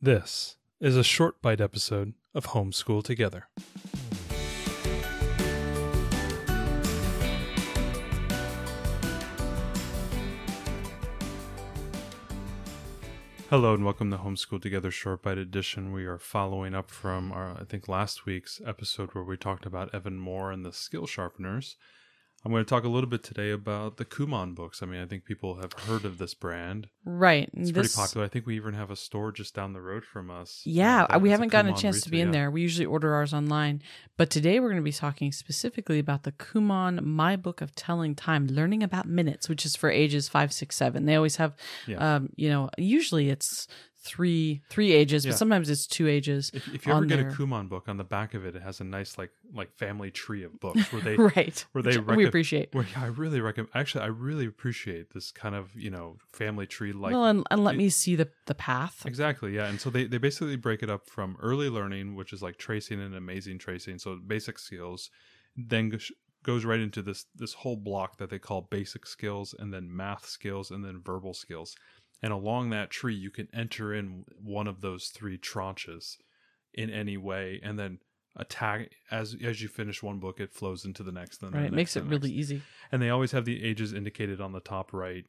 This is a short bite episode of Homeschool Together. Hello and welcome to Homeschool Together Short Bite Edition. We are following up from our, I think, last week's episode where we talked about Evan-Moor and the skill sharpeners. I'm going to talk a little bit today about the Kumon books. I mean, I think people have heard of this brand. Right. It's This- pretty popular. I think we even have a store just down the road from us. Yeah, uh, we haven't gotten a chance to be in there. We usually order ours online. But today we're going to be talking specifically about the Kumon My Book of Telling Time, Learning About Minutes, which is for ages five, six, seven. They always have, Yeah. um, you know, usually it's three three ages, Yeah. but sometimes it's two ages. If, if you ever get there. a Kumon book, on the back of it, it has a nice like like family tree of books where they right. where they Which we appreciate. Where yeah, I really recommend. Actually, I really appreciate this kind of you know family tree like. well, and, and let it- me see the, the path. Exactly, yeah. And so they, they basically break it up from early learning, which is like tracing and amazing tracing, so basic skills, then goes right into this this whole block that they call basic skills, and then math skills, and then verbal skills. And along that tree, you can enter in one of those three tranches in any way, and then attack as as you finish one book, it flows into the next. Then the Right. It next, makes it really easy. and they always have the ages indicated on the top right.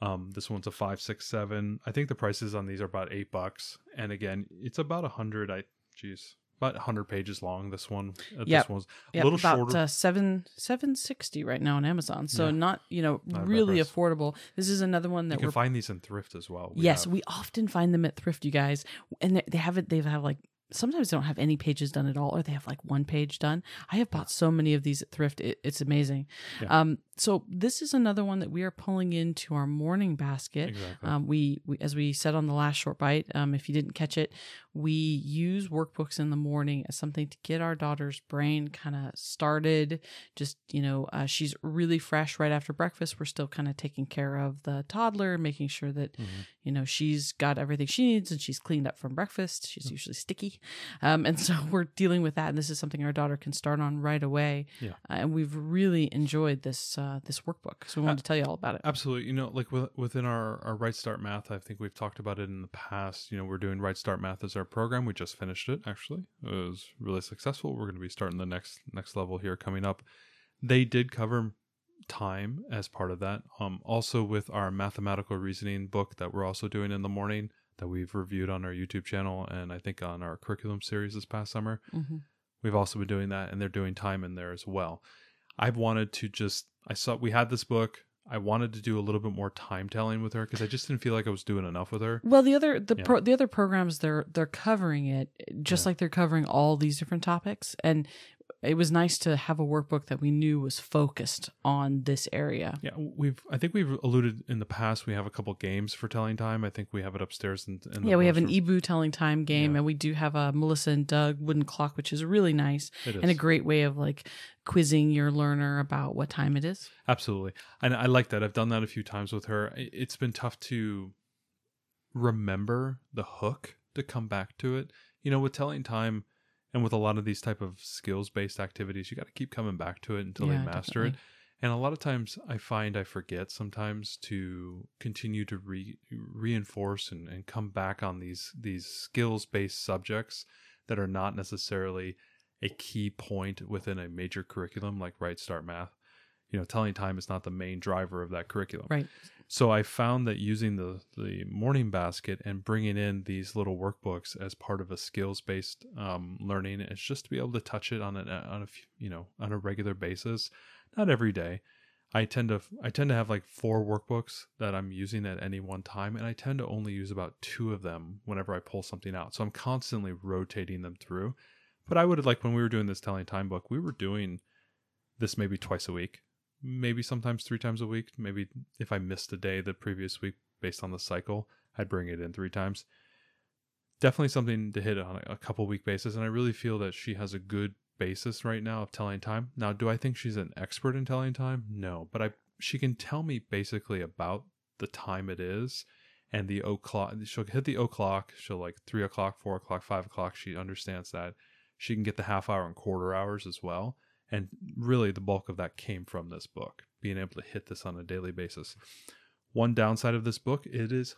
Um, this one's a five, six, seven. I think the prices on these are about eight bucks. And again, it's about a hundred. I, geez, about a hundred pages long. This one, uh, Yep. this one's a Yeah, little about shorter. uh, seven seven sixty right now on Amazon. So Yeah. not you know Not really affordable. This is another one that you can we're find these in thrift as well. We yes, have- we often find them at thrift, you guys, and they, they have it. They have like sometimes they don't have any pages done at all, or they have like one page done. I have bought so many of these at thrift; it, it's amazing. Yeah. Um, so this is another one that we are pulling into our morning basket. exactly. Um, we, we, as we said on the last short bite, um, if you didn't catch it, we use workbooks in the morning as something to get our daughter's brain kind of started. Just you know, uh, she's really fresh right after breakfast. We're still kind of taking care of the toddler, making sure that Mhm. you know she's got everything she needs and she's cleaned up from breakfast. She's usually sticky, um, and so we're dealing with that. And this is something our daughter can start on right away. Yeah. Uh, and we've really enjoyed this uh, this workbook, so we wanted to tell you all about it. Absolutely. You know, like with, within our, our Right Start Math, I think we've talked about it in the past. You know, we're doing Right Start Math as our program. We just finished it, actually. It was really successful. We're going to be starting the next next level here coming up. They did cover time as part of that. Um, also with our mathematical reasoning book that we're also doing in the morning that we've reviewed on our YouTube channel and I think on our curriculum series this past summer. hmm We've also been doing that, and they're doing time in there as well. I've wanted to just, I saw we had this book. I wanted to do a little bit more time telling with her because I just didn't feel like I was doing enough with her. Well, the other the Yeah. pro, the other programs they're they're covering it just Yeah. like they're covering all these different topics, and it was nice to have a workbook that we knew was focused on this area. Yeah, we've, I think we've alluded in the past. We have a couple games for telling time. I think we have it upstairs. In, in the yeah, we have an. eeBoo telling time game, Yeah. and we do have a Melissa and Doug wooden clock, which is really nice It and a great way of like quizzing your learner about what time it is. Absolutely. And I like that. I've done that a few times with her. It's been tough to remember the hook to come back to it. You know, with telling time and with a lot of these type of skills based activities, you got to keep coming back to it until Yeah, they master it. And a lot of times I find I forget sometimes to continue to re- reinforce and, and come back on these these skills based subjects that are not necessarily a key point within a major curriculum like Right Start Math. You know, telling time is not the main driver of that curriculum. Right. So I found that using the the morning basket and bringing in these little workbooks as part of a skills based um, learning is just to be able to touch it on a on a you know on a regular basis, not every day. I tend to I tend to have like four workbooks that I'm using at any one time, and I tend to only use about two of them whenever I pull something out. So I'm constantly rotating them through. But I would like when we were doing this telling time book, we were doing this maybe twice a week, maybe sometimes three times a week. Maybe if I missed a day the previous week based on the cycle, I'd bring it in three times. Definitely something to hit on a couple week basis, and I really feel that she has a good basis right now of telling time. Now, do I think she's an expert in telling time? No, but I she can tell me basically about the time it is and the o'clock. She'll hit the o'clock. She'll like three o'clock, four o'clock, five o'clock. She understands that. She can get the half hour and quarter hours as well. And really, the bulk of that came from this book, being able to hit this on a daily basis. One downside of this book, it is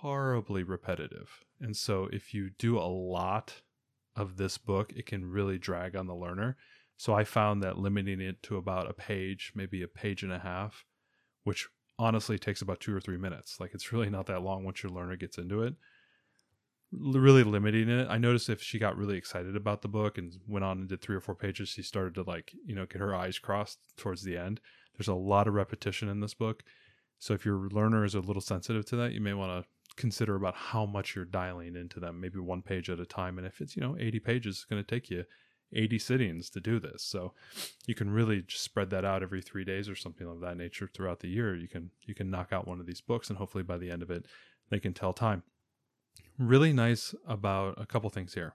horribly repetitive. And so if you do a lot of this book, it can really drag on the learner. So I found that limiting it to about a page, maybe a page and a half, which honestly takes about two or three minutes. Like it's really not that long once your learner gets into it. Really limiting it. I noticed if she got really excited about the book and went on and did three or four pages, she started to like, you know, get her eyes crossed towards the end. There's a lot of repetition in this book. So if your learner is a little sensitive to that, you may want to consider about how much you're dialing into them, maybe one page at a time. And if it's, you know, 80 pages, it's going to take you 80 sittings to do this. So you can really just spread that out every three days or something of that nature throughout the year. You can, you can knock out one of these books and hopefully by the end of it, they can tell time. Really nice about a couple things here.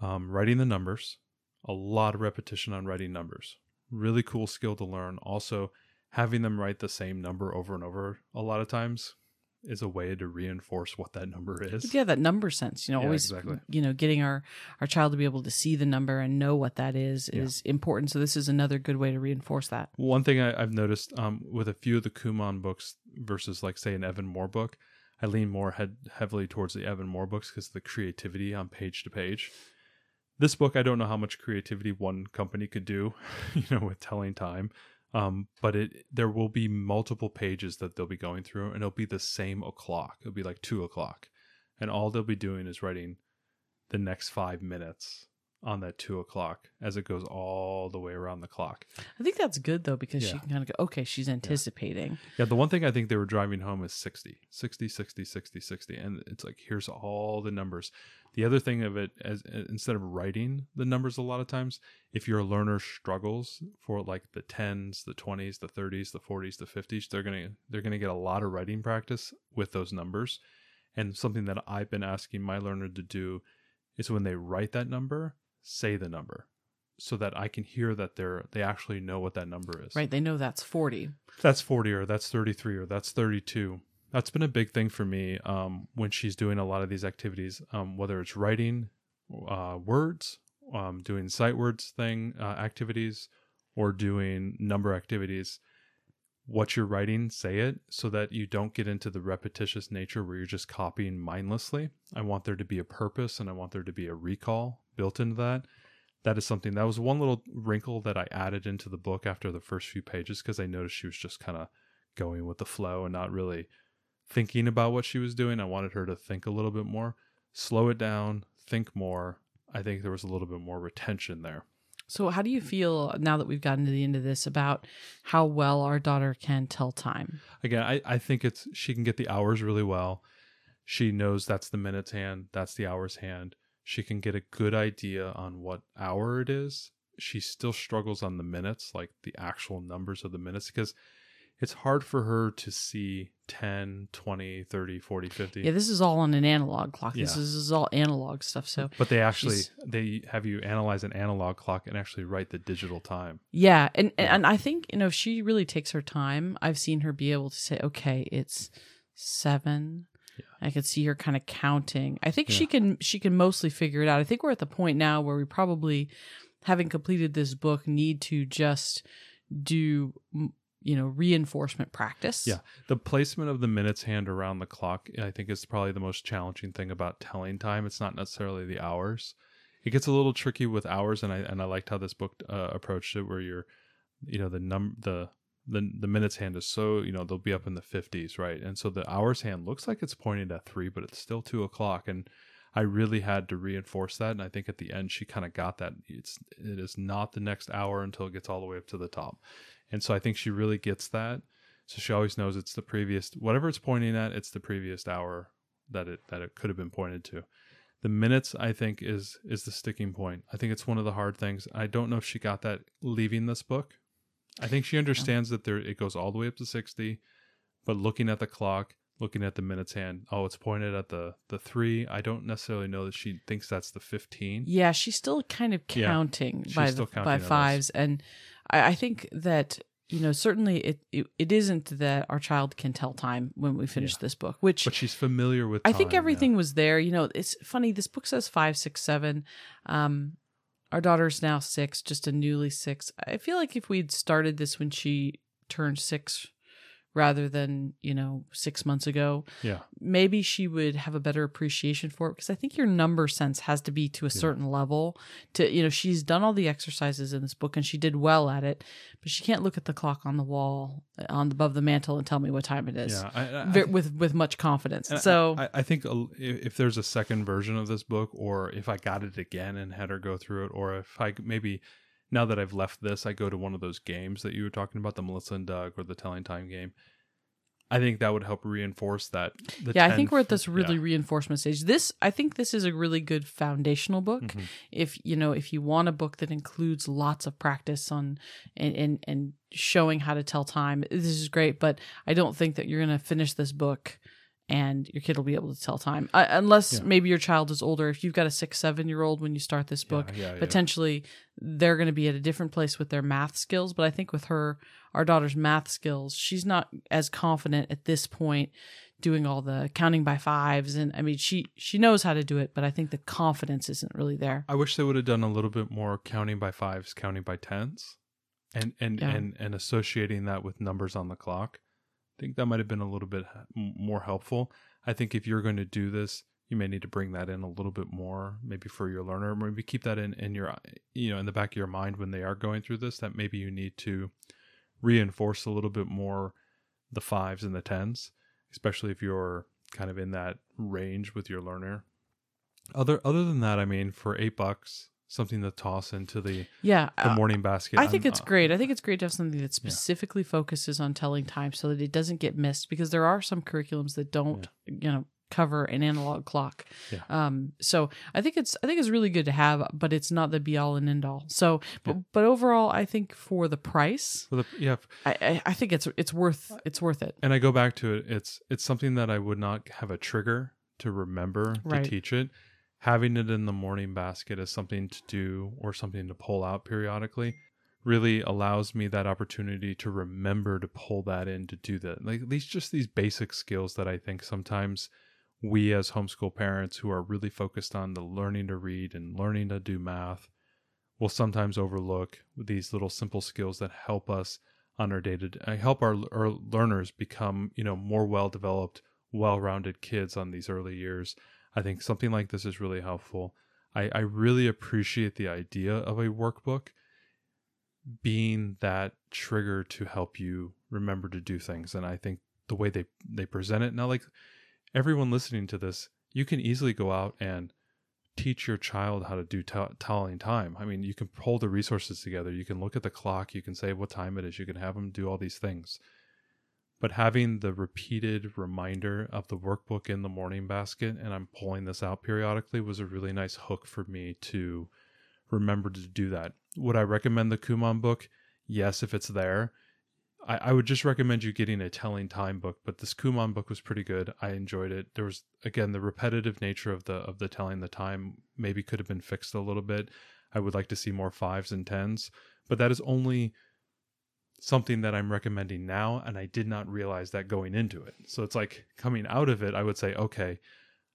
Um, writing the numbers, a lot of repetition on writing numbers. Really cool skill to learn. Also, having them write the same number over and over a lot of times is a way to reinforce what that number is. Yeah, that number sense. You know, Yeah, always exactly. you know, getting our our child to be able to see the number and know what that is Yeah. is important. So this is another good way to reinforce that. One thing I, I've noticed um, with a few of the Kumon books versus, like, say, an Evan-Moor book, I lean more head, heavily towards the Evan-Moor books because the creativity on page to page. This book, I don't know how much creativity one company could do, you know, with telling time. Um, but it there will be multiple pages that they'll be going through, and it'll be the same o'clock. It'll be like two o'clock, and all they'll be doing is writing the next five minutes on that two o'clock as it goes all the way around the clock. I think that's good though because she can kind of go, okay, she's anticipating. Yeah, the one thing I think they were driving home is 60, 60, 60, 60, 60. And it's like, here's all the numbers. The other thing of it, as uh, instead of writing the numbers a lot of times, if your learner struggles for like the 10s, the 20s, the 30s, the 40s, the 50s, they're going to they're going to get a lot of writing practice with those numbers. And something that I've been asking my learner to do is when they write that number, say the number so that I can hear that they're they actually know what that number is Right. They know that's 40. that's 40 or that's 33 or that's 32 that's been a big thing for me um, when she's doing a lot of these activities um, whether it's writing uh, words um, doing sight words thing uh, activities or doing number activities what you're writing say it so that you don't get into the repetitious nature where you're just copying mindlessly i want there to be a purpose and i want there to be a recall built into that that is something that was one little wrinkle that I added into the book after the first few pages because I noticed she was just kind of going with the flow and not really thinking about what she was doing. I wanted her to think a little bit more, slow it down, think more. I think there was a little bit more retention there. So how do you feel now that we've gotten to the end of this about how well our daughter can tell time? Again, I, I think it's she can get the hours really well. She knows that's the minutes hand, that's the hours hand. She can get a good idea on what hour it is. She still struggles on the minutes, like the actual numbers of the minutes, because it's hard for her to see 10, 20, 30, 40, 50. Yeah, this is all on an analog clock. This is, this is all analog stuff. So but they actually She's- they have you analyze an analog clock and actually write the digital time. Yeah, and Yeah. and I think you know if she really takes her time, I've seen her be able to say, "Okay, it's seven. I could see her kind of counting. I think she can she can mostly figure it out. I think we're at the point now where we probably, having completed this book, need to just do you know reinforcement practice. Yeah. The placement of the minutes hand around the clock, I think, is probably the most challenging thing about telling time. It's not necessarily the hours. It gets a little tricky with hours, and I and I liked how this book uh, approached it, where you're, you know, the num the the the minutes hand is so you know they'll be up in the fifties, right? And so the hours hand looks like it's pointed at three, but it's still two o'clock, and I really had to reinforce that, and I think at the end she kind of got that. It's it is not the next hour until it gets all the way up to the top, and so I think she really gets that. So she always knows it's the previous whatever it's pointing at, it's the previous hour that it that it could have been pointed to. The minutes I think is is the sticking point. I think it's one of the hard things. I don't know if she got that leaving this book. I think she understands that there it goes all the way up to 60, but looking at the clock, looking at the minutes hand, oh, it's pointed at the the 3. I don't necessarily know that she thinks that's the 15. Yeah, she's still kind of counting she's by the, counting by fives, and I, I think that you know certainly it, it it isn't that our child can tell time when we finish Yeah. this book, which But she's familiar with I think time, yeah. everything was there. You know, it's funny. This book says five, six, seven. Um, our daughter's now six, just a newly six. I feel like if we'd started this when she turned six, rather than you know six months ago Yeah. maybe she would have a better appreciation for it because i think your number sense has to be to a certain level to you know she's done all the exercises in this book and she did well at it but she can't look at the clock on the wall on above the mantle and tell me what time it is Yeah. I, I, with with much confidence so I, I think if there's a second version of this book, or if I got it again and had her go through it, or if I maybe now that I've left this, I go to one of those games that you were talking about, the Melissa and Doug or the Telling Time game. I think that would help reinforce that. The yeah i think we're at this really yeah. reinforcement stage this i think this is a really good foundational book Mhm. if you know if you want a book that includes lots of practice on and and, and showing how to tell time this is great but i don't think that you're going to finish this book and your kid will be able to tell time uh, unless Yeah. maybe your child is older. If you've got a six seven year old when you start this book Yeah, yeah, potentially they're going to be at a different place with their math skills. But i think with her our daughter's math skills she's not as confident at this point doing all the counting by fives. And i mean she she knows how to do it but i think the confidence isn't really there. I wish they would have done a little bit more counting by fives, counting by tens, and and and and associating that with numbers on the clock. I think that might have been a little bit more helpful. I think if you're going to do this, you may need to bring that in a little bit more, maybe for your learner. Maybe keep that in in your you know in the back of your mind when they are going through this. That maybe you need to reinforce a little bit more the fives and the tens, especially if you're kind of in that range with your learner. Other other than that, I mean, for eight bucks, something to toss into the yeah the uh, morning basket. I think I'm, it's uh, great. I think it's great to have something that specifically focuses on telling time so that it doesn't get missed because there are some curriculums that don't, you know, cover an analog clock. Yeah. Um so I think it's I think it's really good to have, but it's not the be all and end all. So but, Yeah. but overall I think for the price, for the, yeah, I, I I think it's it's worth it's worth it. and I go back to it. It's it's something that I would not have a trigger to remember Right. to teach it. Having it in the morning basket as something to do or something to pull out periodically really allows me that opportunity to remember to pull that in to do that. Like these just these basic skills that I think sometimes we as homeschool parents who are really focused on the learning to read and learning to do math will sometimes overlook these little simple skills that help us on our day to day uh, help our, our learners become you know more well developed well-rounded kids on these early years i think something like this is really helpful. I, I really appreciate the idea of a workbook being that trigger to help you remember to do things. And i think the way they they present it now like everyone listening to this you can easily go out and teach your child how to do t- telling time. I mean you can pull the resources together. You can look at the clock. You can say what time it is. You can have them do all these things but having the repeated reminder of the workbook in the morning basket and i'm pulling this out periodically was a really nice hook for me to remember to do that. Would i recommend the kumon book? Yes if it's there. I, I would just recommend you getting a telling time book but this kumon book was pretty good. I enjoyed it. There was again the repetitive nature of the of the telling the time maybe could have been fixed a little bit. I would like to see more fives and tens but that is only something that I'm recommending now, and I did not realize that going into it. So it's like coming out of it, I would say, okay,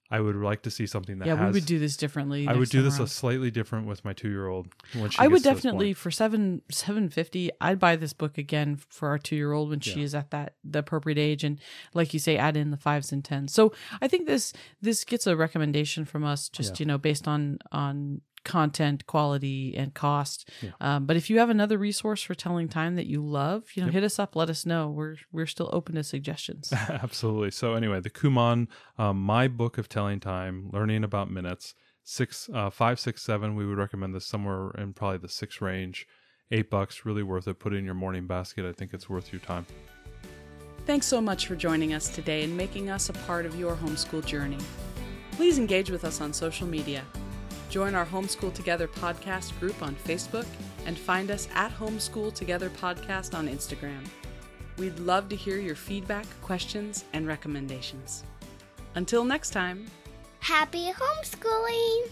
I would like to see something that yeah, has. we would do this differently. I would do this a slightly different with my two year old when she. I would definitely for seven seven fifty. I'd buy this book again for our two year old when she is at that the appropriate age, and like you say, add in the fives and tens. So I think this this gets a recommendation from us, just Yeah. you know, based on on content quality and cost. Yeah. Um, but if you have another resource for telling time that you love, you know, Yep. hit us up. Let us know. We're we're still open to suggestions. Absolutely. So anyway, the Kumon, um, my book of telling time, learning about minutes, six, uh, five, six, seven. We would recommend this somewhere in probably the six range. Eight bucks, really worth it. Put it in your morning basket. I think it's worth your time. Thanks so much for joining us today and making us a part of your homeschool journey. Please engage with us on social media. Join our Homeschool Together podcast group on Facebook and find us at Homeschool Together Podcast on Instagram. We'd love to hear your feedback, questions, and recommendations. Until next time. Happy homeschooling!